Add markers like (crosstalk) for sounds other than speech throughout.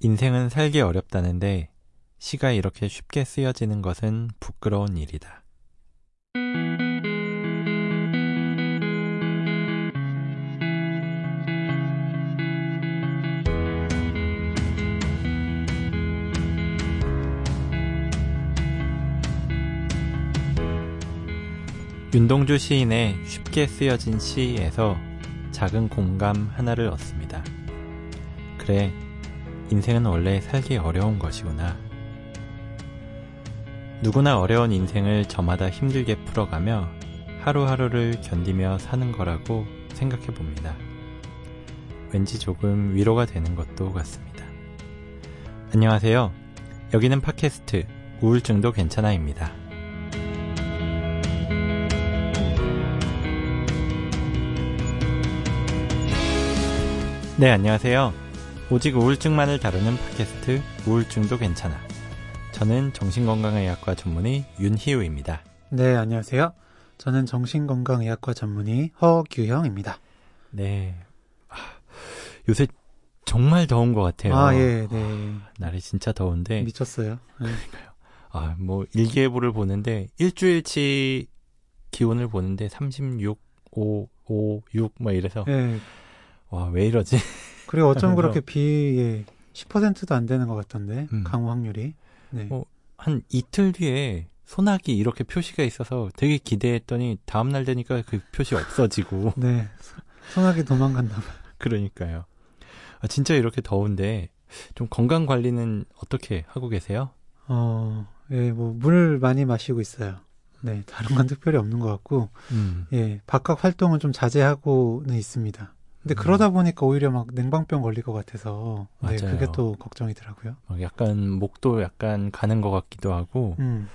인생은 살기 어렵다는데 시가 이렇게 쉽게 쓰여지는 것은 부끄러운 일이다. 윤동주 시인의 쉽게 쓰여진 시에서 작은 공감 하나를 얻습니다. 그래, 인생은 원래 살기 어려운 것이구나. 누구나 어려운 인생을 저마다 힘들게 풀어가며 하루하루를 견디며 사는 거라고 생각해 봅니다. 왠지 조금 위로가 되는 것도 같습니다. 안녕하세요. 여기는 팟캐스트 우울증도 괜찮아입니다. 네, 안녕하세요. 오직 우울증만을 다루는 팟캐스트 우울증도 괜찮아. 저는 정신건강의학과 전문의 윤희우입니다. 네, 안녕하세요. 저는 정신건강의학과 전문의 허규형입니다. 네. 아, 요새 정말 더운 것 같아요. 아, 예, 네. 아, 날이 진짜 더운데. 미쳤어요. 네. 그러니까요. 아, 뭐, 일기예보를 보는데, 일주일치 기온을 보는데 36, 5, 5, 6, 뭐 이래서. 네. 와, 왜 이러지? 그리고 어쩜 그렇게 비에 10%도 안 되는 것 같던데, 음. 강우 확률이. 네. 어, 한 이틀 뒤에 소나기 이렇게 표시가 있어서 되게 기대했더니 다음 날 되니까 그 표시 없어지고. (laughs) 네. 소나기 도망갔나 봐요. 그러니까요. 아, 진짜 이렇게 더운데 좀 건강 관리는 어떻게 하고 계세요? 어, 예, 뭐, 물 많이 마시고 있어요. 네, 다른 건 특별히 없는 것 같고, 음. 예, 바깥 활동은 좀 자제하고는 있습니다. 근데 음. 그러다 보니까 오히려 막 냉방병 걸릴 것 같아서, 네, 맞아요. 그게 또 걱정이더라고요. 막 약간 목도 약간 가는 것 같기도 하고. 음,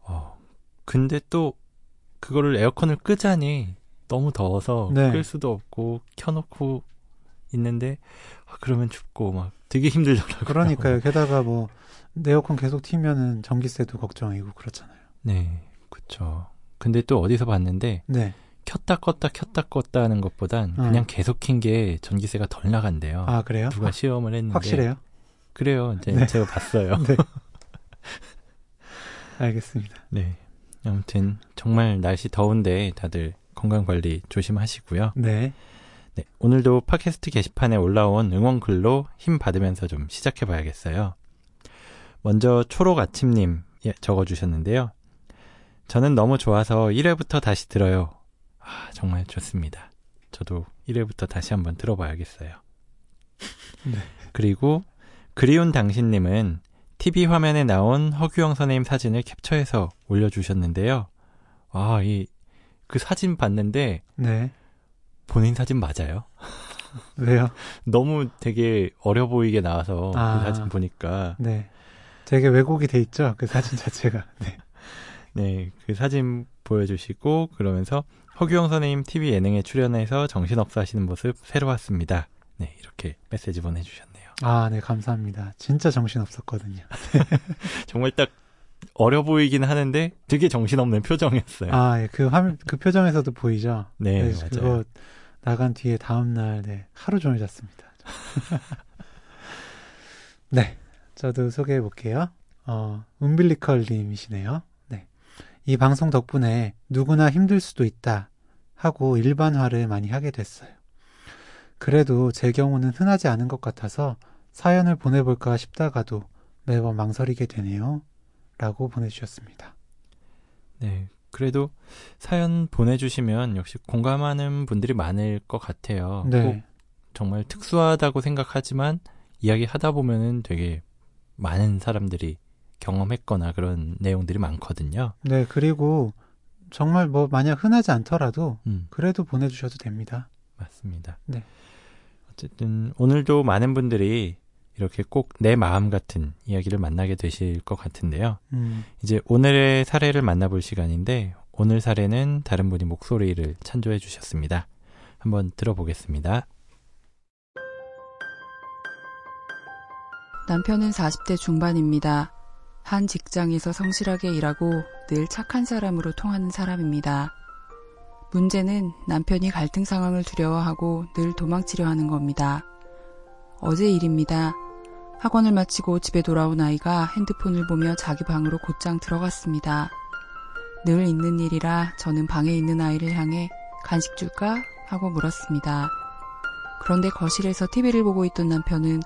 어, 근데 또 그거를 에어컨을 끄자니 너무 더워서 네. 끌 수도 없고 켜놓고 있는데 아, 그러면 춥고 막 되게 힘들더라고요. 그러니까요. (laughs) 게다가 뭐, 에어컨 계속 튀면은 전기세도 걱정이고 그렇잖아요. 네, 그쵸. 근데 또 어디서 봤는데 네. 켰다 껐다 켰다 껐다 하는 것보단 음. 그냥 계속 킨 게 전기세가 덜 나간대요. 아, 그래요? 누가 시험을 했는데 확실해요? 그래요. 이제 네. 제가 봤어요. 네. (laughs) 알겠습니다. 네. 아무튼 정말 날씨 더운데 다들 건강 관리 조심하시고요. 네. 네, 오늘도 팟캐스트 게시판에 올라온 응원 글로 힘 받으면서 좀 시작해 봐야겠어요. 먼저 초록 아침님 예, 적어 주셨는데요. 저는 너무 좋아서 1회부터 다시 들어요. 아, 정말 좋습니다. 저도 1회부터 다시 한번 들어봐야겠어요. 네. 그리고 그리운 당신님은 TV 화면에 나온 허규영 선생님 사진을 캡처해서 올려주셨는데요. 아, 이, 그 사진 봤는데 네. 본인 사진 맞아요? (laughs) 왜요? 너무 되게 어려 보이게 나와서 아. 그 사진 보니까 네. 되게 왜곡이 돼 있죠? 그 사진 자체가. 네. (laughs) 네 그 사진 보여주시고 그러면서 허규영 선생님 TV 예능에 출연해서 정신없어 하시는 모습 새로 왔습니다. 네 이렇게 메시지 보내주셨네요. 아, 네, 감사합니다. 진짜 정신 없었거든요. (laughs) 정말 딱 어려 보이긴 하는데 되게 정신없는 표정이었어요. 아, 예, 그 화면, 그 표정에서도 보이죠? 네, 그래서 맞아요. 그거 나간 뒤에 다음날, 네, 하루 종일 잤습니다. (laughs) 네. 저도 소개해 볼게요. 어, umbilical 님이시네요. 네. 이 방송 덕분에 누구나 힘들 수도 있다 하고 일반화를 많이 하게 됐어요. 그래도 제 경우는 흔하지 않은 것 같아서 사연을 보내볼까 싶다가도 매번 망설이게 되네요. 라고 보내주셨습니다. 네 그래도 사연 보내주시면 역시 공감하는 분들이 많을 것 같아요. 꼭 네. 정말 특수하다고 생각하지만 이야기 하다 보면은 되게 많은 사람들이 경험했거나 그런 내용들이 많거든요. 네, 그리고 정말 뭐 만약 흔하지 않더라도 음, 그래도 보내주셔도 됩니다. 맞습니다. 네. 어쨌든 오늘도 많은 분들이 이렇게 꼭 내 마음 같은 이야기를 만나게 되실 것 같은데요. 음, 이제 오늘의 사례를 만나볼 시간인데 오늘 사례는 다른 분이 목소리를 찬조해 주셨습니다. 한번 들어보겠습니다. 남편은 40대 중반입니다. 한 직장에서 성실하게 일하고 늘 착한 사람으로 통하는 사람입니다. 문제는 남편이 갈등 상황을 두려워하고 늘 도망치려 하는 겁니다. 어제 일입니다. 학원을 마치고 집에 돌아온 아이가 핸드폰을 보며 자기 방으로 곧장 들어갔습니다. 늘 있는 일이라 저는 방에 있는 아이를 향해 간식 줄까? 하고 물었습니다. 그런데 거실에서 TV를 보고 있던 남편은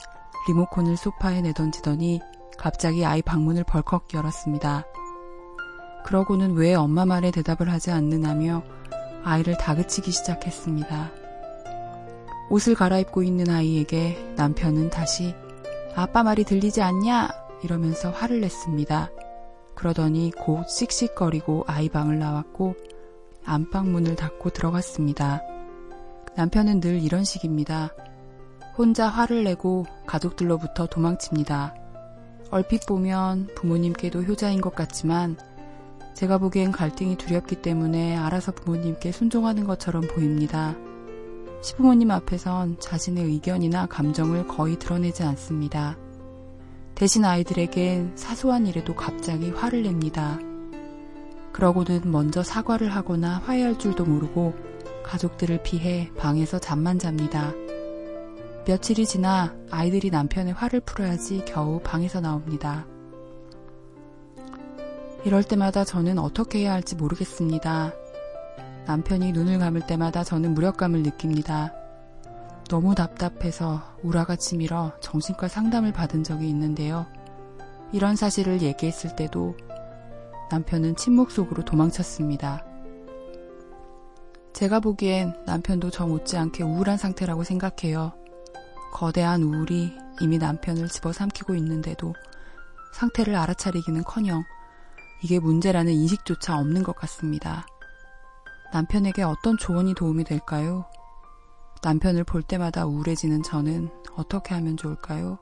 리모컨을 소파에 내던지더니 갑자기 아이 방문을 벌컥 열었습니다. 그러고는 왜 엄마 말에 대답을 하지 않느냐며 아이를 다그치기 시작했습니다. 옷을 갈아입고 있는 아이에게 남편은 다시 아빠 말이 들리지 않냐? 이러면서 화를 냈습니다. 그러더니 곧 씩씩거리고 아이 방을 나왔고 안방 문을 닫고 들어갔습니다. 남편은 늘 이런 식입니다. 혼자 화를 내고 가족들로부터 도망칩니다. 얼핏 보면 부모님께도 효자인 것 같지만 제가 보기엔 갈등이 두렵기 때문에 알아서 부모님께 순종하는 것처럼 보입니다. 시부모님 앞에선 자신의 의견이나 감정을 거의 드러내지 않습니다. 대신 아이들에겐 사소한 일에도 갑자기 화를 냅니다. 그러고는 먼저 사과를 하거나 화해할 줄도 모르고 가족들을 피해 방에서 잠만 잡니다. 며칠이 지나 아이들이 남편의 화를 풀어야지 겨우 방에서 나옵니다. 이럴 때마다 저는 어떻게 해야 할지 모르겠습니다. 남편이 눈을 감을 때마다 저는 무력감을 느낍니다. 너무 답답해서 우라가 치밀어 정신과 상담을 받은 적이 있는데요. 이런 사실을 얘기했을 때도 남편은 침묵 속으로 도망쳤습니다. 제가 보기엔 남편도 저 못지않게 우울한 상태라고 생각해요. 거대한 우울이 이미 남편을 집어삼키고 있는데도 상태를 알아차리기는 커녕 이게 문제라는 인식조차 없는 것 같습니다. 남편에게 어떤 조언이 도움이 될까요? 남편을 볼 때마다 우울해지는 저는 어떻게 하면 좋을까요?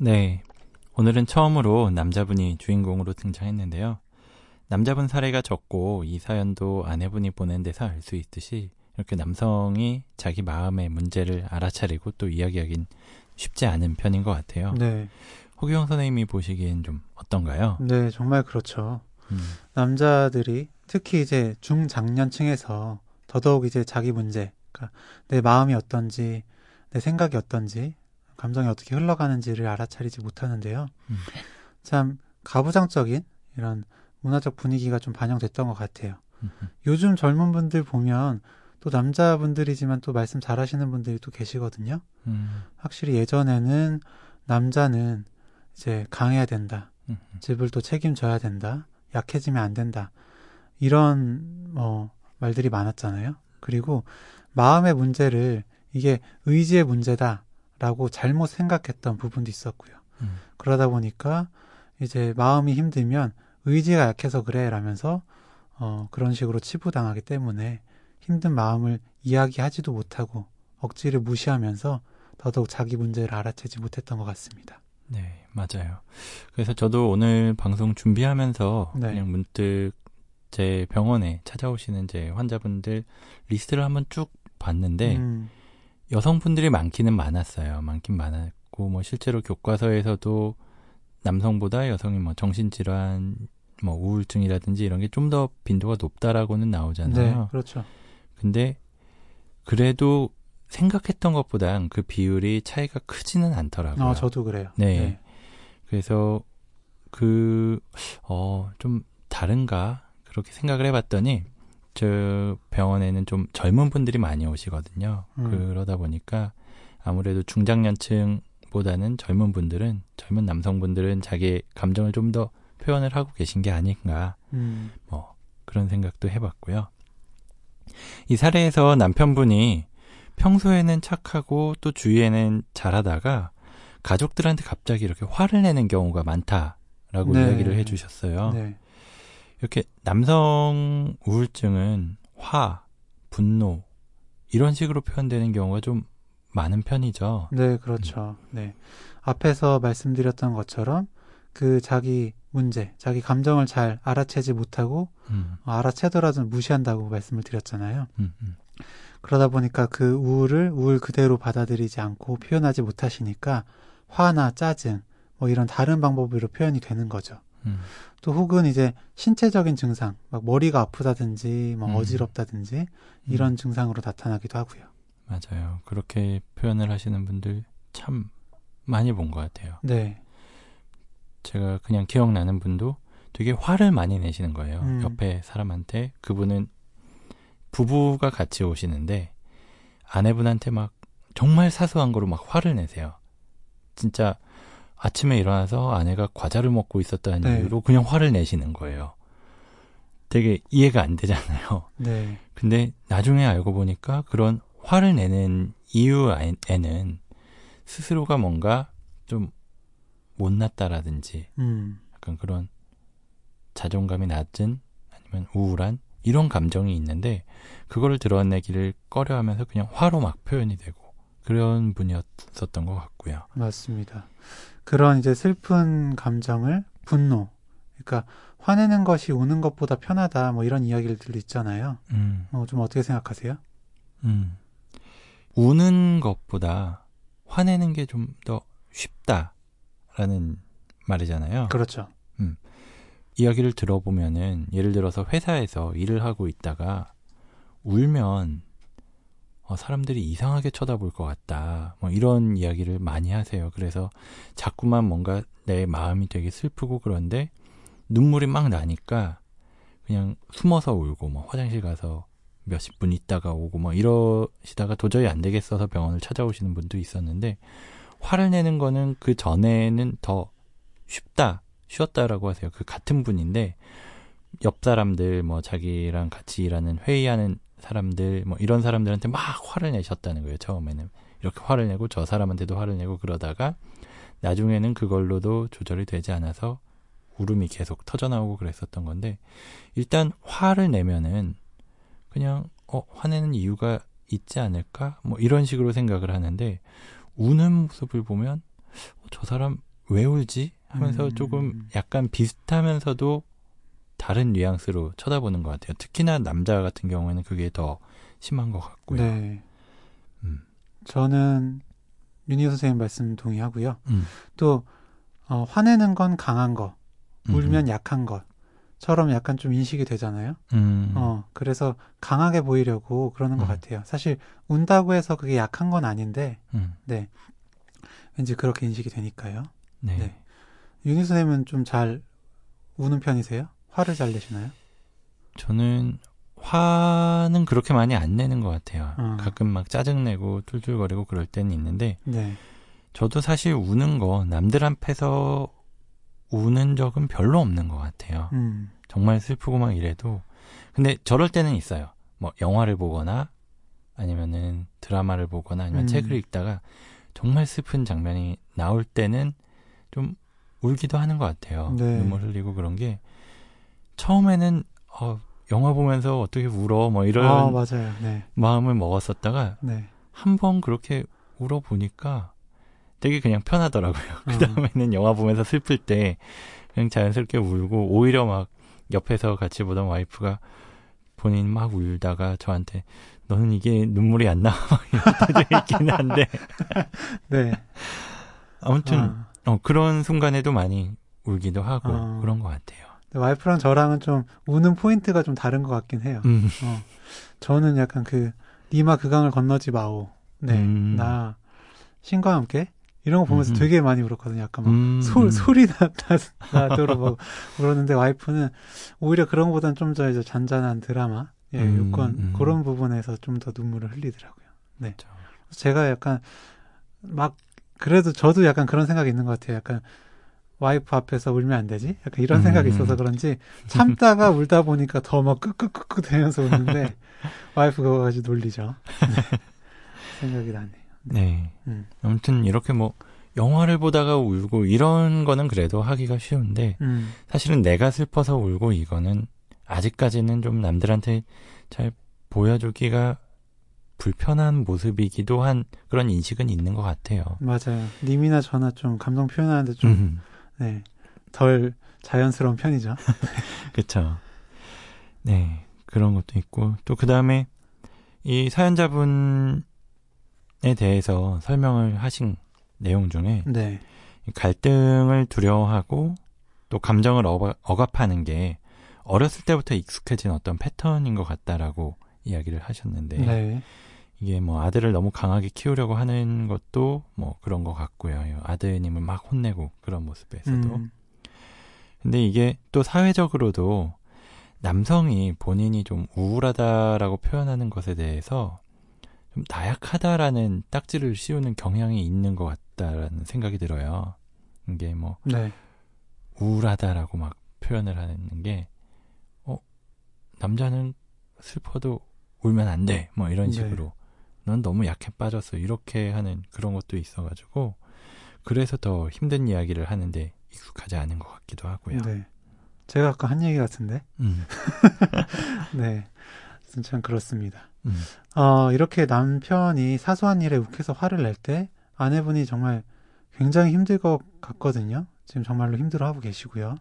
네. 오늘은 처음으로 남자분이 주인공으로 등장했는데요. 남자분 사례가 적고 이 사연도 아내분이 보낸 데서 알 수 있듯이 이렇게 남성이 자기 마음의 문제를 알아차리고 또 이야기하긴 쉽지 않은 편인 것 같아요. 네. 호기영 선생님이 보시기엔 좀 어떤가요? 네, 정말 그렇죠. 음, 남자들이 특히 이제 중장년층에서 더더욱 이제 자기 문제, 그러니까 내 마음이 어떤지, 내 생각이 어떤지, 감정이 어떻게 흘러가는지를 알아차리지 못하는데요. 음. 참 가부장적인 이런 문화적 분위기가 좀 반영됐던 것 같아요. 음, 요즘 젊은 분들 보면 또 남자분들이지만 또 말씀 잘하시는 분들이 또 계시거든요. 음, 확실히 예전에는 남자는 이제 강해야 된다. 음, 집을 또 책임져야 된다. 약해지면 안 된다. 이런 뭐 말들이 많았잖아요. 그리고 마음의 문제를 이게 의지의 문제다 라고 잘못 생각했던 부분도 있었고요. 음. 그러다 보니까 이제 마음이 힘들면 의지가 약해서 그래 라면서 어 그런 식으로 치부당하기 때문에 힘든 마음을 이야기하지도 못하고 억지를 무시하면서 더더욱 자기 문제를 알아채지 못했던 것 같습니다. 네, 맞아요. 그래서 저도 오늘 방송 준비하면서 네. 그냥 문득 제 병원에 찾아오시는 제 환자분들 리스트를 한번 쭉 봤는데 음, 여성분들이 많기는 많았어요. 많긴 많았고 뭐 실제로 교과서에서도 남성보다 여성이 뭐 정신질환, 뭐 우울증이라든지 이런 게 좀 더 빈도가 높다라고는 네, 나오잖아요. 그렇죠. 근데 그래도 생각했던 것보단 그 비율이 차이가 크지는 않더라고요. 어, 저도 그래요. 네. 그래서 그, 어, 좀 다른가? 그렇게 생각을 해봤더니, 저 병원에는 좀 젊은 분들이 많이 오시거든요. 음. 그러다 보니까 아무래도 중장년층보다는 젊은 분들은, 젊은 남성분들은 자기의 감정을 좀 더 표현을 하고 계신 게 아닌가. 음, 뭐, 그런 생각도 해봤고요. 이 사례에서 남편분이 평소에는 착하고 또 주위에는 잘하다가 가족들한테 갑자기 이렇게 화를 내는 경우가 많다라고 네. 이야기를 해주셨어요. 네. 이렇게 남성 우울증은 화, 분노 이런 식으로 표현되는 경우가 좀 많은 편이죠. 네, 그렇죠. 네. 앞에서 말씀드렸던 것처럼 그 자기 문제, 자기 감정을 잘 알아채지 못하고 음, 어, 알아채더라도 무시한다고 말씀을 드렸잖아요. 음, 음. 그러다 보니까 그 우울을 우울 그대로 받아들이지 않고 표현하지 못하시니까 화나 짜증 뭐 이런 다른 방법으로 표현이 되는 거죠. 음. 또 혹은 이제 신체적인 증상, 막 머리가 아프다든지, 뭐 음. 어지럽다든지 이런 증상으로 나타나기도 하고요. 맞아요. 그렇게 표현을 하시는 분들 참 많이 본 것 같아요. 네, 제가 그냥 기억나는 분도 되게 화를 많이 내시는 거예요. 음. 옆에 사람한테 그분은 부부가 같이 오시는데 아내분한테 막 정말 사소한 거로 막 화를 내세요. 진짜 아침에 일어나서 아내가 과자를 먹고 있었다는 네. 이유로 그냥 화를 내시는 거예요. 되게 이해가 안 되잖아요. (laughs) 네, 근데 나중에 알고 보니까 그런 화를 내는 이유에는 스스로가 뭔가 좀 못났다라든지 음, 약간 그런 자존감이 낮은 아니면 우울한 이런 감정이 있는데 그거를 드러내기를 꺼려하면서 그냥 화로 막 표현이 되고 그런 분이었었던 것 같고요. 맞습니다. 그런 이제 슬픈 감정을 분노, 그러니까 화내는 것이 우는 것보다 편하다, 뭐 이런 이야기들도 있잖아요. 음, 어, 좀 어떻게 생각하세요? 음. 우는 것보다 화내는 게 좀 더 쉽다라는 말이잖아요. 그렇죠. 이야기를 들어보면은 예를 들어서 회사에서 일을 하고 있다가 울면 어, 사람들이 이상하게 쳐다볼 것 같다. 뭐 이런 이야기를 많이 하세요. 그래서 자꾸만 뭔가 내 마음이 되게 슬프고 그런데 눈물이 막 나니까 그냥 숨어서 울고 뭐 화장실 가서 몇십 분 있다가 오고 뭐 이러시다가 도저히 안 되겠어서 병원을 찾아오시는 분도 있었는데 화를 내는 거는 그 전에는 더 쉽다. 쉬었다라고 하세요. 그 같은 분인데 옆 사람들 뭐 자기랑 같이 일하는 회의하는 사람들 뭐 이런 사람들한테 막 화를 내셨다는 거예요. 처음에는 이렇게 화를 내고 저 사람한테도 화를 내고 그러다가 나중에는 그걸로도 조절이 되지 않아서 울음이 계속 터져 나오고 그랬었던 건데 일단 화를 내면은 그냥 어 화내는 이유가 있지 않을까 뭐 이런 식으로 생각을 하는데 우는 모습을 보면 어, 저 사람 왜 울지 하면서 음. 조금 약간 비슷하면서도 다른 뉘앙스로 쳐다보는 것 같아요. 특히나 남자 같은 경우에는 그게 더 심한 것 같고요. 네. 음. 저는 윤희 선생님 말씀 동의하고요. 음, 또 어, 화내는 건 강한 거, 음, 울면 약한 것처럼 약간 좀 인식이 되잖아요. 음, 어, 그래서 강하게 보이려고 그러는 것 음. 같아요. 사실 운다고 해서 그게 약한 건 아닌데, 음, 네. 왠지 그렇게 인식이 되니까요. 네. 네. 윤희 선생님은 좀 잘 우는 편이세요? 화를 잘 내시나요? 저는 화는 그렇게 많이 안 내는 것 같아요. 어. 가끔 막 짜증내고 툴툴거리고 그럴 때는 있는데 네. 저도 사실 우는 거 남들 앞에서 우는 적은 별로 없는 것 같아요. 음, 정말 슬프고 막 이래도 근데 저럴 때는 있어요. 뭐 영화를 보거나 아니면은 드라마를 보거나 아니면 음. 책을 읽다가 정말 슬픈 장면이 나올 때는 좀 울기도 하는 것 같아요. 네. 눈물 흘리고 그런 게 처음에는 어, 영화 보면서 어떻게 울어 뭐 이런 아, 맞아요. 네. 마음을 먹었었다가 네. 한번 그렇게 울어 보니까 되게 그냥 편하더라고요. 어. (laughs) 그 다음에는 영화 보면서 슬플 때 그냥 자연스럽게 울고 오히려 막 옆에서 같이 보던 와이프가 본인 막 울다가 저한테 너는 이게 눈물이 안 나? (laughs) 막 이럴 때도 있긴 한데 (laughs) 네. 아무튼 아, 어, 그런 순간에도 많이 울기도 하고 어. 그런 것 같아요. 와이프랑 저랑은 좀 우는 포인트가 좀 다른 것 같긴 해요. 음, 어, 저는 약간 그 니마 그 강을 건너지 마오. 네, 음. 나 신과 함께 이런 거 보면서 음흠. 되게 많이 울었거든요. 약간 막 음, 소, 음. 소리 나, 나, 나도록 막 울었는데 와이프는 오히려 그런 것보다는 좀더 이제 잔잔한 드라마, 예, 음, 요건 음. 그런 부분에서 좀 더 눈물을 흘리더라고요. 네. 그렇죠. 제가 약간 막 그래도 저도 약간 그런 생각이 있는 것 같아요. 약간 와이프 앞에서 울면 안 되지? 약간 이런 음, 생각이 음. 있어서 그런지 참다가 울다 보니까 더 막 끄끄끄끄 되면서 웃는데 (laughs) 와이프 그거 가지고 놀리죠. 네. (laughs) 생각이 나네요. 네. 음. 아무튼 이렇게 뭐 영화를 보다가 울고 이런 거는 그래도 하기가 쉬운데 음. 사실은 내가 슬퍼서 울고 이거는 아직까지는 좀 남들한테 잘 보여주기가 불편한 모습이기도 한 그런 인식은 있는 것 같아요. 맞아요. 님이나 저나 좀 감정 표현하는데 좀, 음, 네, 덜 자연스러운 편이죠. (laughs) 그쵸. 네. 그런 것도 있고, 또 그 다음에 이 사연자분에 대해서 설명을 하신 내용 중에 네. 갈등을 두려워하고 또 감정을 어, 억압하는 게 어렸을 때부터 익숙해진 어떤 패턴인 것 같다라고 이야기를 하셨는데 네. 이게 뭐 아들을 너무 강하게 키우려고 하는 것도 뭐 그런 것 같고요. 아드님을 막 혼내고 그런 모습에서도. 음, 근데 이게 또 사회적으로도 남성이 본인이 좀 우울하다라고 표현하는 것에 대해서 좀 나약하다라는 딱지를 씌우는 경향이 있는 것 같다라는 생각이 들어요. 이게 뭐 네. 우울하다라고 막 표현을 하는 게, 어, 남자는 슬퍼도 울면 안 돼. 뭐 이런 네. 식으로. 넌 너무 약해 빠졌어. 이렇게 하는 그런 것도 있어가지고, 그래서 더 힘든 이야기를 하는데 익숙하지 않은 것 같기도 하고요. 네. 제가 아까 한 얘기 같은데. 음, (laughs) 네. 참 그렇습니다. 음, 어, 이렇게 남편이 사소한 일에 욱해서 화를 낼 때 아내분이 정말 굉장히 힘들 것 같거든요. 지금 정말로 힘들어하고 계시고요.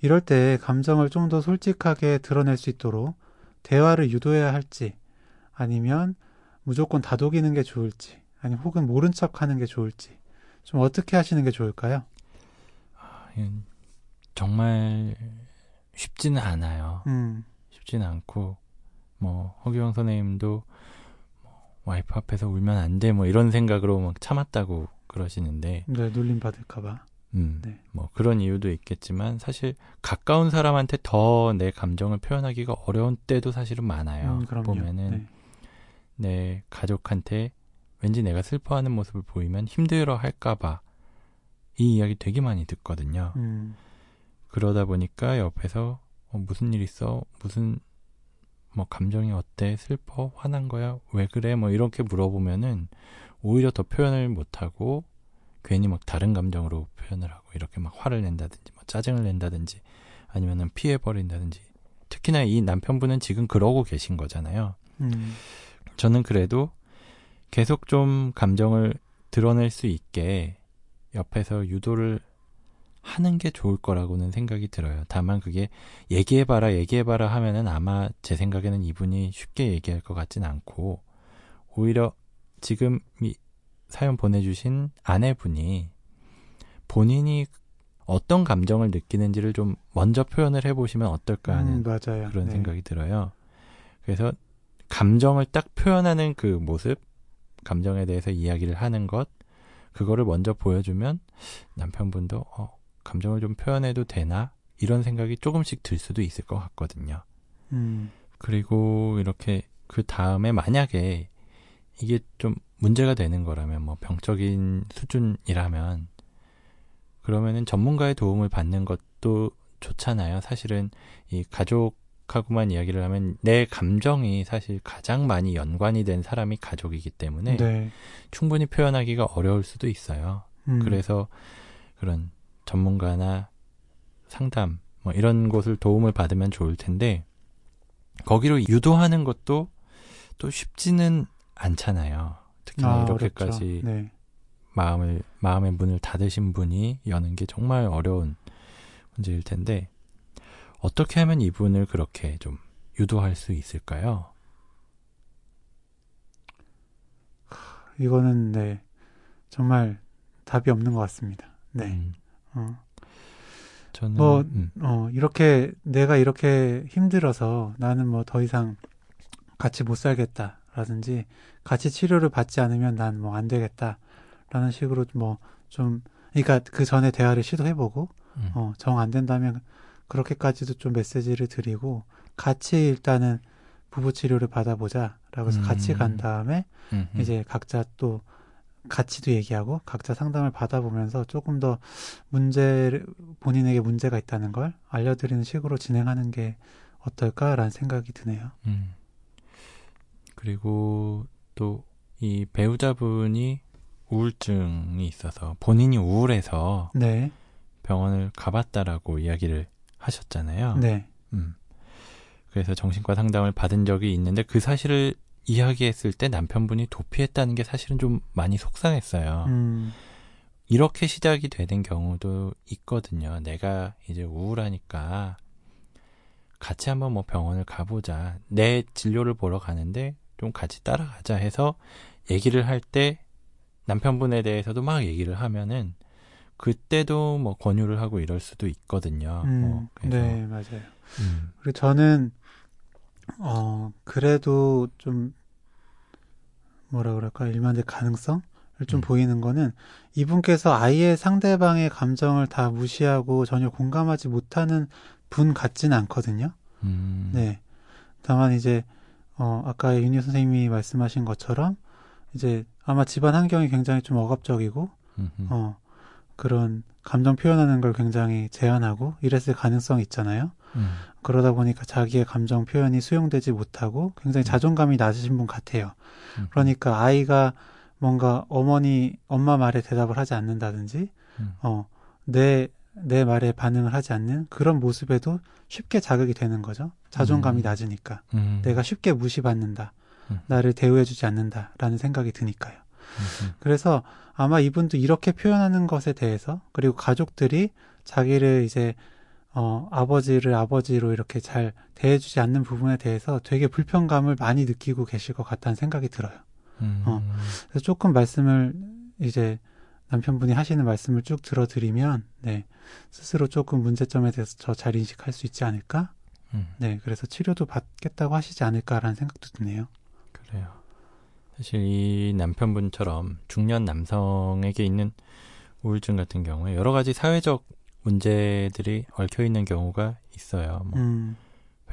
이럴 때 감정을 좀 더 솔직하게 드러낼 수 있도록 대화를 유도해야 할지 아니면 무조건 다독이는 게 좋을지 아니면 혹은 모른 척 하는 게 좋을지 좀 어떻게 하시는 게 좋을까요? 이건 정말 쉽지는 않아요. 음, 쉽지는 않고, 뭐, 허기영 선생님도, 뭐 와이프 앞에서 울면 안 돼, 뭐 이런 생각으로 막 참았다고 그러시는데, 네, 놀림 받을까봐. 음, 네. 뭐 그런 이유도 있겠지만 사실 가까운 사람한테 더 내 감정을 표현하기가 어려운 때도 사실은 많아요. 음. 보면은 네. 내 가족한테 왠지 내가 슬퍼하는 모습을 보이면 힘들어 할까봐 이 이야기 되게 많이 듣거든요. 음, 그러다 보니까 옆에서 어, 무슨 일 있어? 무슨 뭐 감정이 어때? 슬퍼? 화난 거야? 왜 그래? 뭐 이렇게 물어보면은 오히려 더 표현을 못하고 괜히 막 다른 감정으로 표현을 하고 이렇게 막 화를 낸다든지 뭐 짜증을 낸다든지 아니면은 피해 버린다든지 특히나 이 남편분은 지금 그러고 계신 거잖아요. 음, 저는 그래도 계속 좀 감정을 드러낼 수 있게 옆에서 유도를 하는 게 좋을 거라고는 생각이 들어요. 다만 그게 얘기해봐라, 얘기해봐라 하면은 아마 제 생각에는 이분이 쉽게 얘기할 것 같진 않고 오히려 지금 이 사연 보내주신 아내분이 본인이 어떤 감정을 느끼는지를 좀 먼저 표현을 해보시면 어떨까 하는 음. 그런 네. 생각이 들어요. 그래서 감정을 딱 표현하는 그 모습, 감정에 대해서 이야기를 하는 것, 그거를 먼저 보여주면 남편분도 어, 감정을 좀 표현해도 되나? 이런 생각이 조금씩 들 수도 있을 것 같거든요. 음, 그리고 이렇게 그 다음에 만약에 이게 좀 문제가 되는 거라면 뭐 병적인 수준이라면 그러면은 전문가의 도움을 받는 것도 좋잖아요. 사실은 이 가족하고만 이야기를 하면 내 감정이 사실 가장 많이 연관이 된 사람이 가족이기 때문에 네. 충분히 표현하기가 어려울 수도 있어요. 음, 그래서 그런 전문가나 상담 뭐 이런 곳을 도움을 받으면 좋을 텐데 거기로 유도하는 것도 또 쉽지는 않잖아요. 특히나 아, 이렇게까지 어렵죠. 네. 마음을 마음의 문을 닫으신 분이 여는 게 정말 어려운 문제일 텐데 어떻게 하면 이분을 그렇게 좀 유도할 수 있을까요? 이거는 네 정말 답이 없는 것 같습니다. 네. 음, 어, 저는 뭐, 음, 어, 이렇게 내가 이렇게 힘들어서 나는 뭐 더 이상 같이 못 살겠다라든지 같이 치료를 받지 않으면 난 뭐 안 되겠다라는 식으로 뭐 좀 그러니까 그 전에 대화를 시도해보고 음, 어, 정 안 된다면 그렇게까지도 좀 메시지를 드리고 같이 일단은 부부 치료를 받아보자 라고 해서 같이 음. 간 다음에 음, 음. 이제 각자 또 같이도 얘기하고 각자 상담을 받아보면서 조금 더 문제를 본인에게 문제가 있다는 걸 알려드리는 식으로 진행하는 게 어떨까라는 생각이 드네요. 음. 그리고 또 이 배우자분이 우울증이 있어서 본인이 우울해서 네, 병원을 가봤다라고 이야기를 하셨잖아요. 네, 음. 그래서 정신과 상담을 받은 적이 있는데 그 사실을 이야기했을 때 남편분이 도피했다는 게 사실은 좀 많이 속상했어요. 음, 이렇게 시작이 되는 경우도 있거든요. 내가 이제 우울하니까 같이 한번 뭐 병원을 가보자. 내 진료를 보러 가는데 좀 같이 따라가자 해서 얘기를 할 때 남편분에 대해서도 막 얘기를 하면은 그때도 뭐 권유를 하고 이럴 수도 있거든요. 음, 뭐 그래서 네, 맞아요. 음, 그리고 저는 어 그래도 좀 뭐라 그럴까 일반적 가능성을 좀 음. 보이는 거는 이분께서 아예 상대방의 감정을 다 무시하고 전혀 공감하지 못하는 분 같지는 않거든요. 음, 네. 다만 이제 어 아까 윤희 선생님이 말씀하신 것처럼 이제 아마 집안 환경이 굉장히 좀 억압적이고 음, 음, 어 그런 감정 표현하는 걸 굉장히 제한하고 이랬을 가능성이 있잖아요. 음, 그러다 보니까 자기의 감정 표현이 수용되지 못하고 굉장히 자존감이 낮으신 분 같아요. 음, 그러니까 아이가 뭔가 어머니, 엄마 말에 대답을 하지 않는다든지, 음. 어, 내, 내 말에 반응을 하지 않는 그런 모습에도 쉽게 자극이 되는 거죠. 자존감이 음. 낮으니까. 음, 내가 쉽게 무시받는다. 음. 나를 대우해주지 않는다라는 생각이 드니까요. 그래서 아마 이분도 이렇게 표현하는 것에 대해서 그리고 가족들이 자기를 이제 어 아버지를 아버지로 이렇게 잘 대해주지 않는 부분에 대해서 되게 불편감을 많이 느끼고 계실 것 같다는 생각이 들어요. 음, 어. 그래서 조금 말씀을 이제 남편분이 하시는 말씀을 쭉 들어드리면 네 스스로 조금 문제점에 대해서 더잘 인식할 수 있지 않을까? 음. 네 그래서 치료도 받겠다고 하시지 않을까라는 생각도 드네요. 그래요. 사실 이 남편분처럼 중년 남성에게 있는 우울증 같은 경우에 여러 가지 사회적 문제들이 얽혀 있는 경우가 있어요. 뭐 음,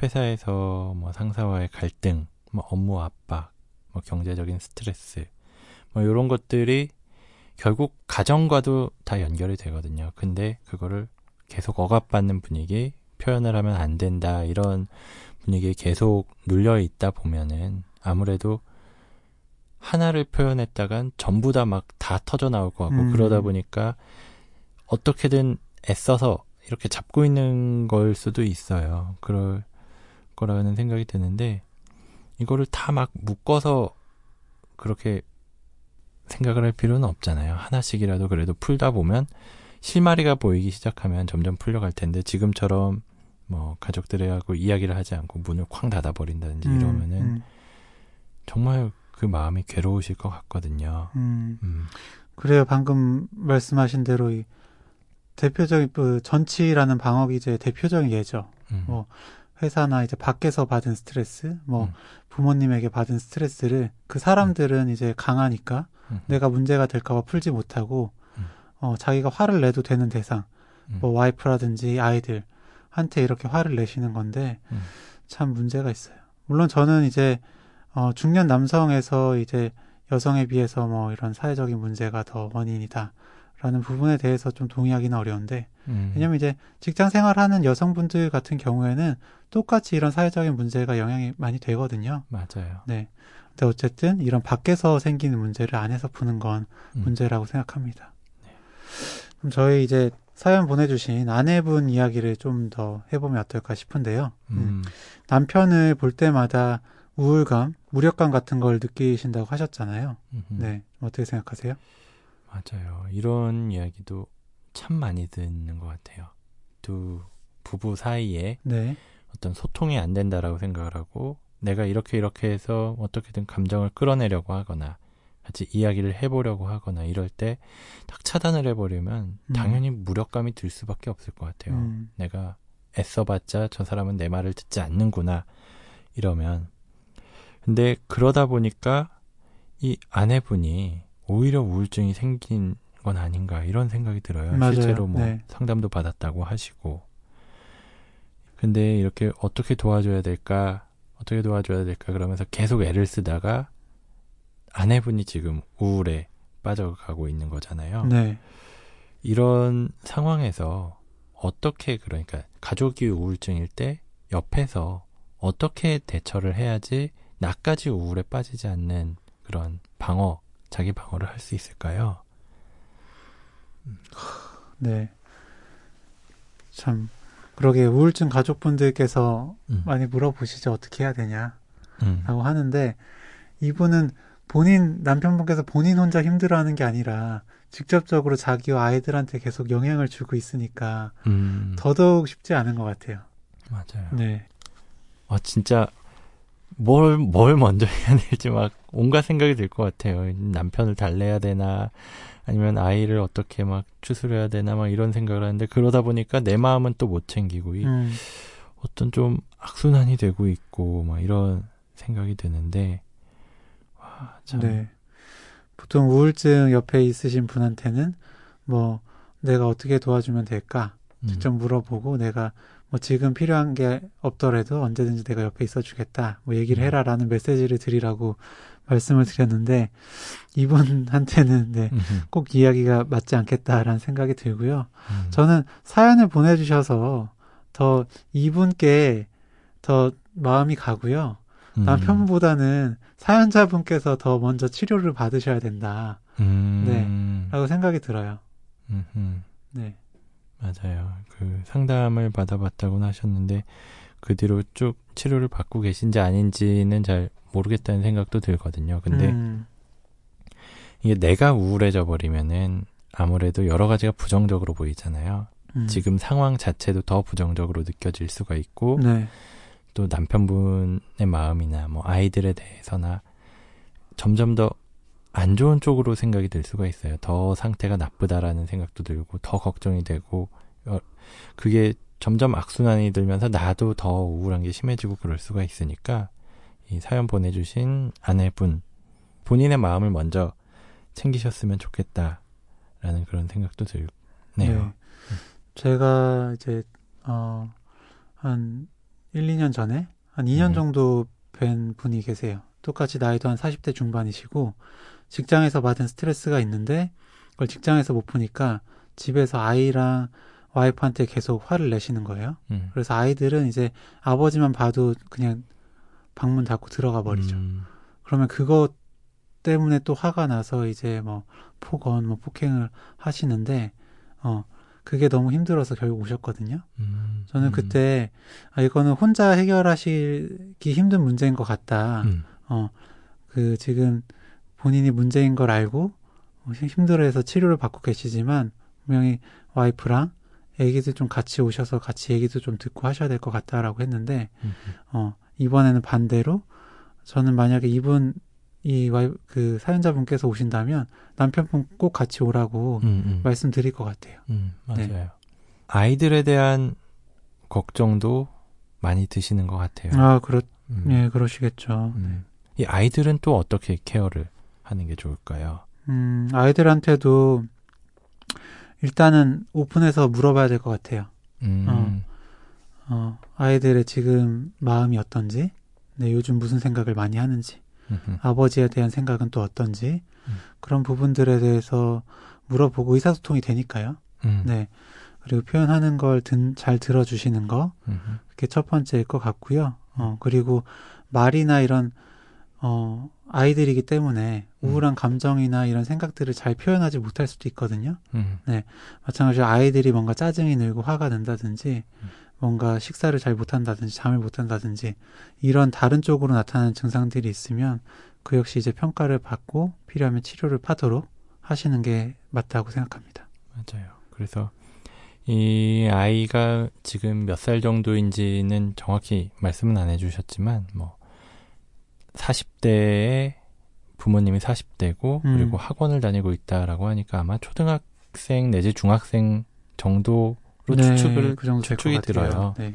회사에서 뭐 상사와의 갈등, 뭐 업무 압박, 뭐 경제적인 스트레스, 뭐 이런 것들이 결국 가정과도 다 연결이 되거든요. 근데 그거를 계속 억압받는 분위기, 표현을 하면 안 된다 이런 분위기에 계속 눌려 있다 보면은 아무래도 하나를 표현했다간 전부 다막다 터져 나올 것 같고 음. 그러다 보니까 어떻게든 애써서 이렇게 잡고 있는 걸 수도 있어요. 그럴 거라는 생각이 드는데 이거를 다 막 묶어서 그렇게 생각을 할 필요는 없잖아요. 하나씩이라도 그래도 풀다 보면 실마리가 보이기 시작하면 점점 풀려갈 텐데 지금처럼 뭐 가족들하고 이야기를 하지 않고 문을 쾅 닫아 버린다든지 음, 이러면은 음, 정말 그 마음이 괴로우실 것 같거든요. 음. 음, 그래요. 방금 말씀하신 대로 이 대표적인 그 전치라는 방어 기제의 대표적인 예죠. 음, 뭐 회사나 이제 밖에서 받은 스트레스, 뭐 음. 부모님에게 받은 스트레스를 그 사람들은 이제 강하니까 음, 내가 문제가 될까봐 풀지 못하고 음. 어 자기가 화를 내도 되는 대상, 음. 뭐 와이프라든지 아이들 한테 이렇게 화를 내시는 건데 음. 참 문제가 있어요. 물론 저는 이제 어 중년 남성에서 이제 여성에 비해서 뭐 이런 사회적인 문제가 더 원인이다 라는 부분에 대해서 좀 동의하기는 어려운데 음, 왜냐면 이제 직장 생활하는 여성분들 같은 경우에는 똑같이 이런 사회적인 문제가 영향이 많이 되거든요. 맞아요. 네. 근데 어쨌든 이런 밖에서 생기는 문제를 안에서 푸는 건 음. 문제라고 생각합니다. 그럼 저희 이제 사연 보내주신 아내분 이야기를 좀 더 해보면 어떨까 싶은데요. 음. 음, 남편을 볼 때마다 우울감, 무력감 같은 걸 느끼신다고 하셨잖아요. 음, 음. 네. 어떻게 생각하세요? 맞아요. 이런 이야기도 참 많이 듣는 것 같아요. 두 부부 사이에 네. 어떤 소통이 안 된다라고 생각을 하고 내가 이렇게 이렇게 해서 어떻게든 감정을 끌어내려고 하거나 같이 이야기를 해보려고 하거나 이럴 때 딱 차단을 해버리면 음. 당연히 무력감이 들 수밖에 없을 것 같아요. 음. 내가 애써봤자 저 사람은 내 말을 듣지 않는구나 이러면 근데 그러다 보니까 이 아내분이 오히려 우울증이 생긴 건 아닌가 이런 생각이 들어요. 맞아요. 실제로 뭐 네. 상담도 받았다고 하시고 근데 이렇게 어떻게 도와줘야 될까 어떻게 도와줘야 될까 그러면서 계속 애를 쓰다가 아내분이 지금 우울에 빠져가고 있는 거잖아요. 네. 이런 상황에서 어떻게 그러니까 가족이 우울증일 때 옆에서 어떻게 대처를 해야지 나까지 우울에 빠지지 않는 그런 방어, 자기 방어를 할 수 있을까요? 네. 참, 그러게 우울증 가족분들께서 음, 많이 물어보시죠. 어떻게 해야 되냐라고 음, 하는데, 이분은 본인, 남편분께서 본인 혼자 힘들어하는 게 아니라, 직접적으로 자기와 아이들한테 계속 영향을 주고 있으니까, 음, 더더욱 쉽지 않은 것 같아요. 맞아요. 네. 아, 진짜 뭘, 뭘 먼저 해야 될지 막 온갖 생각이 들 것 같아요. 남편을 달래야 되나, 아니면 아이를 어떻게 막 추스려야 되나, 막 이런 생각을 하는데, 그러다 보니까 내 마음은 또 못 챙기고, 이 음, 어떤 좀 악순환이 되고 있고, 막 이런 생각이 드는데, 와, 참. 네. 보통 우울증 옆에 있으신 분한테는 뭐 내가 어떻게 도와주면 될까 음, 직접 물어보고 내가 뭐 지금 필요한 게 없더라도 언제든지 내가 옆에 있어 주겠다 뭐 얘기를 음. 해라 라는 메시지를 드리라고 말씀을 드렸는데 이분한테는 네, 꼭 이야기가 맞지 않겠다라는 생각이 들고요. 음, 저는 사연을 보내 주셔서 더 이분께 더 마음이 가고요. 음, 남편보다는 사연자분께서 더 먼저 치료를 받으셔야 된다라고 음, 생각이 들어요. 음흠. 네. 맞아요. 그 상담을 받아봤다고는 하셨는데 그 뒤로 쭉 치료를 받고 계신지 아닌지는 잘 모르겠다는 생각도 들거든요. 근데 음, 이게 내가 우울해져 버리면은 아무래도 여러 가지가 부정적으로 보이잖아요. 음. 지금 상황 자체도 더 부정적으로 느껴질 수가 있고 네. 또 남편분의 마음이나 뭐 아이들에 대해서나 점점 더 안 좋은 쪽으로 생각이 들 수가 있어요. 더 상태가 나쁘다라는 생각도 들고 더 걱정이 되고 어, 그게 점점 악순환이 들면서 나도 더 우울한 게 심해지고 그럴 수가 있으니까 이 사연 보내주신 아내분 본인의 마음을 먼저 챙기셨으면 좋겠다라는 그런 생각도 들네요. 네. 제가 이제 어, 한 1, 2년 전에 한 2년 음. 정도 뵌 분이 계세요. 똑같이 나이도 한 40대 중반이시고 직장에서 받은 스트레스가 있는데 그걸 직장에서 못 푸니까 집에서 아이랑 와이프한테 계속 화를 내시는 거예요. 음. 그래서 아이들은 이제 아버지만 봐도 그냥 방문 닫고 들어가 버리죠. 음, 그러면 그것 때문에 또 화가 나서 이제 뭐 폭언, 뭐 폭행을 하시는데 어 그게 너무 힘들어서 결국 오셨거든요. 음, 저는 음, 그때 아 이거는 혼자 해결하시기 힘든 문제인 것 같다. 음, 어그 지금 본인이 문제인 걸 알고 어, 힘- 힘들어해서 치료를 받고 계시지만 분명히 와이프랑 애기들 좀 같이 오셔서 같이 얘기도 좀 듣고 하셔야 될 것 같다라고 했는데 음, 어, 이번에는 반대로 저는 만약에 이분 이 와이 그 사연자분께서 오신다면 남편분 꼭 같이 오라고 음, 음. 말씀드릴 것 같아요. 음, 맞아요. 네. 아이들에 대한 걱정도 많이 드시는 것 같아요. 아, 그렇 음, 예, 그러시겠죠. 음. 이 아이들은 또 어떻게 케어를 하는 게 좋을까요? 음, 아이들한테도 일단은 오픈해서 물어봐야 될 것 같아요. 음, 어, 아이들의 지금 마음이 어떤지, 네, 요즘 무슨 생각을 많이 하는지, 음흠. 아버지에 대한 생각은 또 어떤지, 음. 그런 부분들에 대해서 물어보고 의사소통이 되니까요. 음, 네. 그리고 표현하는 걸 잘 들어주시는 거, 음흠. 그게 첫 번째일 것 같고요. 어, 그리고 말이나 이런, 어, 아이들이기 때문에 음. 우울한 감정이나 이런 생각들을 잘 표현하지 못할 수도 있거든요. 음, 마찬가지로 아이들이 뭔가 짜증이 늘고 화가 난다든지, 음. 뭔가 식사를 잘 못한다든지, 잠을 못한다든지, 이런 다른 쪽으로 나타나는 증상들이 있으면 그 역시 이제 평가를 받고 필요하면 치료를 파도록 하시는 게 맞다고 생각합니다. 맞아요. 그래서 이 아이가 지금 몇 살 정도인지는 정확히 말씀은 안 해주셨지만 뭐 40대에 부모님이 40대고 음. 그리고 학원을 다니고 있다라고 하니까 아마 초등학생 내지 중학생 정도로 추측을 그 정도 추측이. 들어요. 네.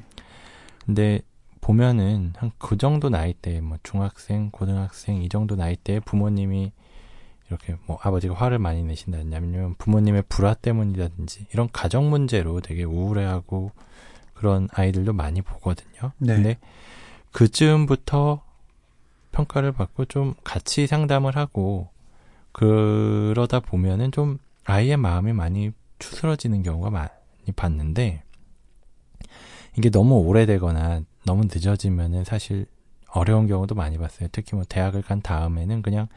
근데 보면은 한 그 정도 나이대 뭐 중학생, 고등학생 이 정도 나이대에 부모님이 이렇게 뭐 아버지가 화를 많이 내신다든지 아니면 부모님의 불화 때문이라든지 이런 가정 문제로 되게 우울해하고 그런 아이들도 많이 보거든요. 네. 근데 그쯤부터 평가를 받고 좀 같이 상담을 하고 그러다 보면은 좀 아이의 마음이 많이 추스러지는 경우가 많이 봤는데 이게 너무 오래되거나 너무 늦어지면은 사실 어려운 경우도 많이 봤어요. 특히 뭐 대학을 간 다음에는 그냥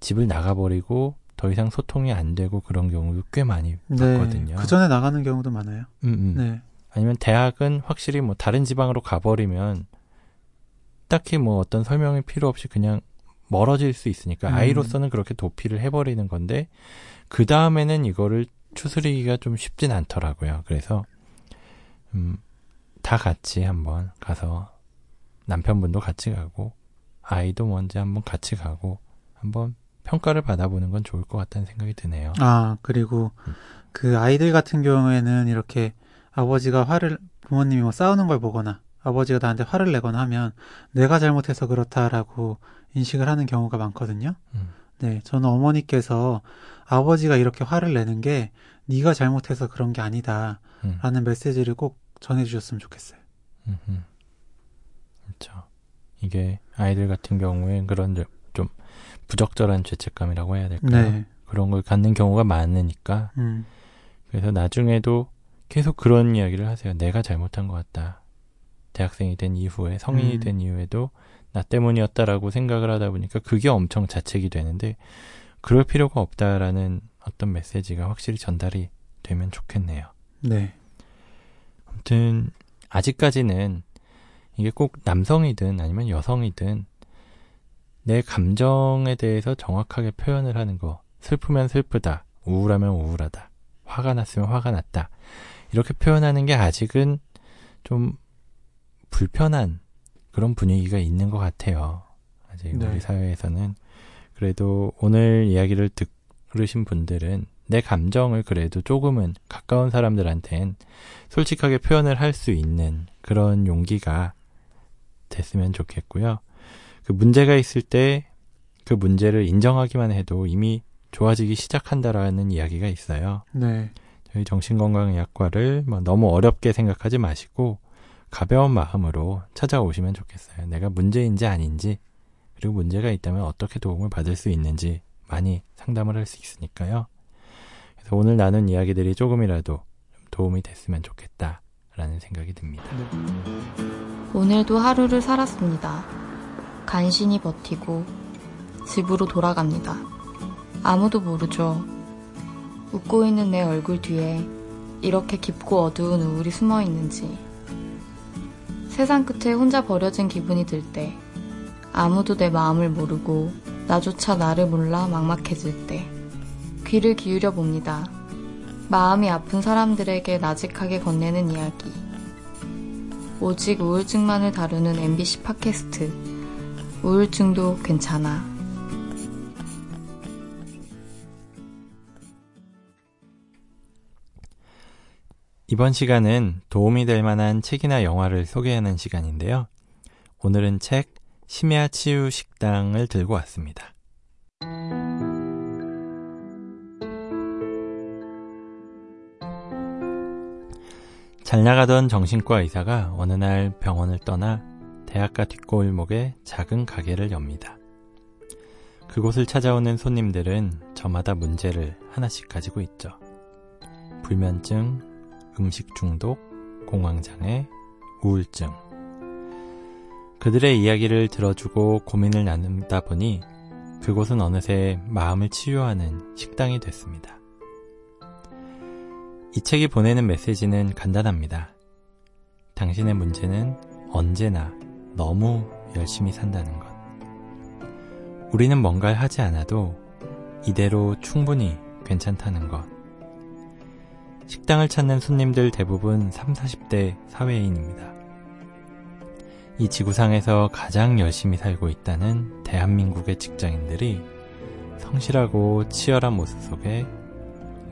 집을 나가버리고 더 이상 소통이 안 되고 그런 경우도 꽤 많이 봤거든요. 그 전에 나가는 경우도 많아요. 음, 음. 네. 아니면 대학은 확실히 뭐 다른 지방으로 가버리면 딱히 뭐 어떤 설명이 필요 없이 그냥 멀어질 수 있으니까 음. 아이로서는 그렇게 도피를 해버리는 건데 그 다음에는 이거를 추스리기가 좀 쉽진 않더라고요. 그래서 음, 다 같이 한번 가서 남편분도 같이 가고 아이도 먼저 한번 같이 가고 한번 평가를 받아보는 건 좋을 것 같다는 생각이 드네요. 아, 그리고 음. 그 아이들 같은 경우에는 이렇게 아버지가 화를, 부모님이 뭐 싸우는 걸 보거나 아버지가 나한테 화를 내거나 하면 내가 잘못해서 그렇다라고 인식을 하는 경우가 많거든요. 음. 네, 저는 어머니께서 아버지가 이렇게 화를 내는 게 네가 잘못해서 그런 게 아니다. 음. 라는 메시지를 꼭 전해주셨으면 좋겠어요. 음흠. 그렇죠. 이게 아이들 같은 경우에 그런 저- 좀 부적절한 죄책감이라고 해야 될까요? 네. 그런 걸 갖는 경우가 많으니까 음, 그래서 나중에도 계속 그런 이야기를 하세요. 내가 잘못한 것 같다. 대학생이 된 이후에 성인이 음. 된 이후에도 나 때문이었다라고 생각을 하다 보니까 그게 엄청 자책이 되는데 그럴 필요가 없다라는 어떤 메시지가 확실히 전달이 되면 좋겠네요. 네. 아무튼 아직까지는 이게 꼭 남성이든 아니면 여성이든 내 감정에 대해서 정확하게 표현을 하는 거 슬프면 슬프다 우울하면 우울하다 화가 났으면 화가 났다 이렇게 표현하는 게 아직은 좀 불편한 그런 분위기가 있는 것 같아요 아직 네. 우리 사회에서는 그래도 오늘 이야기를 들으신 분들은 내 감정을 그래도 조금은 가까운 사람들한텐 솔직하게 표현을 할 수 있는 그런 용기가 됐으면 좋겠고요. 그 문제가 있을 때 그 문제를 인정하기만 해도 이미 좋아지기 시작한다라는 이야기가 있어요. 네. 저희 정신건강의학과를 뭐 너무 어렵게 생각하지 마시고 가벼운 마음으로 찾아오시면 좋겠어요. 내가 문제인지 아닌지 그리고 문제가 있다면 어떻게 도움을 받을 수 있는지 많이 상담을 할 수 있으니까요. 그래서 오늘 나눈 이야기들이 조금이라도 좀 도움이 됐으면 좋겠다라는 생각이 듭니다. 오늘도 하루를 살았습니다. 간신히 버티고 집으로 돌아갑니다. 아무도 모르죠. 웃고 있는 내 얼굴 뒤에 이렇게 깊고 어두운 우울이 숨어 있는지. 세상 끝에 혼자 버려진 기분이 들 때, 아무도 내 마음을 모르고 나조차 나를 몰라 막막해질 때, 귀를 기울여 봅니다. 마음이 아픈 사람들에게 나직하게 건네는 이야기. 오직 우울증만을 다루는 MBC 팟캐스트. 우울증도 괜찮아. 이번 시간은 도움이 될 만한 책이나 영화를 소개하는 시간인데요. 오늘은 책 심야 치유 식당을 들고 왔습니다. 잘 나가던 정신과 의사가 어느 날 병원을 떠나 대학가 뒷골목에 작은 가게를 엽니다. 그곳을 찾아오는 손님들은 저마다 문제를 하나씩 가지고 있죠. 불면증, 음식 중독, 공황장애, 우울증. 그들의 이야기를 들어주고 고민을 나누다 보니 그곳은 어느새 마음을 치유하는 식당이 됐습니다. 이 책이 보내는 메시지는 간단합니다. 당신의 문제는 언제나 너무 열심히 산다는 것. 우리는 뭔가를 하지 않아도 이대로 충분히 괜찮다는 것. 식당을 찾는 손님들 대부분 3, 40대 사회인입니다. 이 지구상에서 가장 열심히 살고 있다는 대한민국의 직장인들이 성실하고 치열한 모습 속에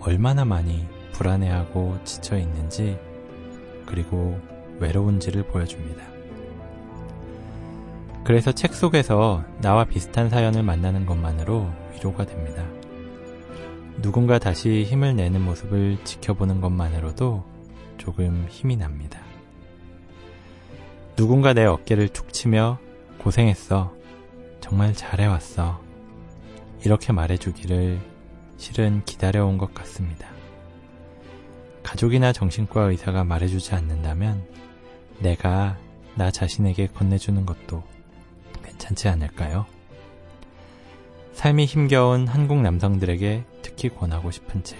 얼마나 많이 불안해하고 지쳐 있는지 그리고 외로운지를 보여줍니다. 그래서 책 속에서 나와 비슷한 사연을 만나는 것만으로 위로가 됩니다. 누군가 다시 힘을 내는 모습을 지켜보는 것만으로도 조금 힘이 납니다. 누군가 내 어깨를 툭 치며 고생했어. 정말 잘해왔어. 이렇게 말해주기를 실은 기다려온 것 같습니다. 가족이나 정신과 의사가 말해주지 않는다면 내가 나 자신에게 건네주는 것도 괜찮지 않을까요? 삶이 힘겨운 한국 남성들에게 특히 권하고 싶은 책.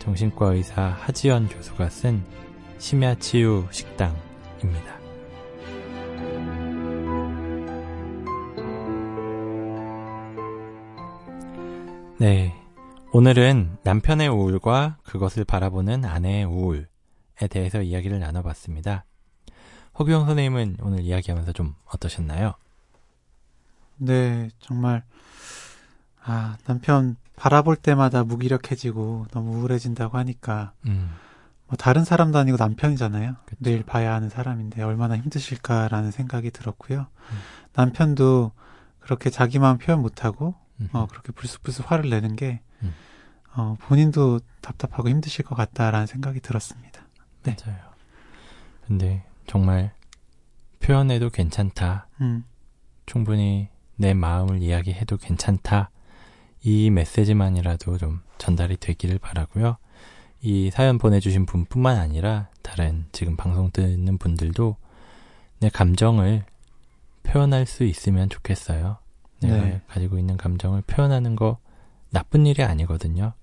정신과 의사 하지연 교수가 쓴 심야 치유 식당입니다. 네. 오늘은 남편의 우울과 그것을 바라보는 아내의 우울에 대해서 이야기를 나눠봤습니다. 허규영 선생님은 오늘 이야기하면서 좀 어떠셨나요? 네, 정말 아, 남편 바라볼 때마다 무기력해지고 너무 우울해진다고 하니까 음, 뭐 다른 사람도 아니고 남편이잖아요. 그쵸. 내일 봐야 하는 사람인데 얼마나 힘드실까라는 생각이 들었고요. 음. 남편도 그렇게 자기 마음 표현 못하고 음, 어, 그렇게 불쑥불쑥 화를 내는 게 음. 어, 본인도 답답하고 힘드실 것 같다라는 생각이 들었습니다. 네. 맞아요. 근데 정말 표현해도 괜찮다. 음, 충분히 내 마음을 이야기해도 괜찮다. 이 메시지만이라도 좀 전달이 되기를 바라고요. 이 사연 보내주신 분뿐만 아니라 다른 지금 방송 듣는 분들도 내 감정을 표현할 수 있으면 좋겠어요. 내가 네. 가지고 있는 감정을 표현하는 거 나쁜 일이 아니거든요.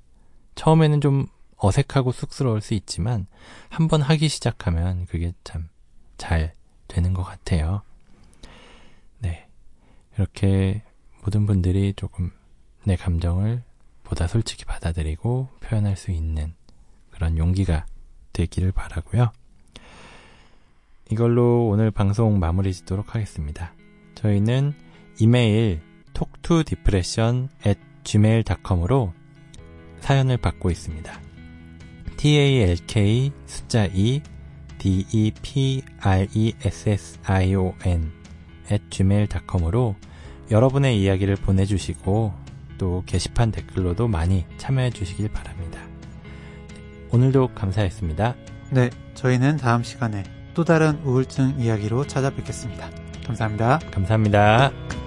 처음에는 좀 어색하고 쑥스러울 수 있지만 한 번 하기 시작하면 그게 참 잘 되는 것 같아요. 네. 이렇게 모든 분들이 조금 내 감정을 보다 솔직히 받아들이고 표현할 수 있는 그런 용기가 되기를 바라고요. 이걸로 오늘 방송 마무리 짓도록 하겠습니다. 저희는 이메일 talktodepression at gmail.com으로 사연을 받고 있습니다. talk 숫자 2 depression at gmail.com으로 여러분의 이야기를 보내주시고 또 게시판 댓글로도 많이 참여해 주시길 바랍니다. 오늘도 감사했습니다. 네, 저희는 다음 시간에 또 다른 우울증 이야기로 찾아뵙겠습니다. 감사합니다. 감사합니다.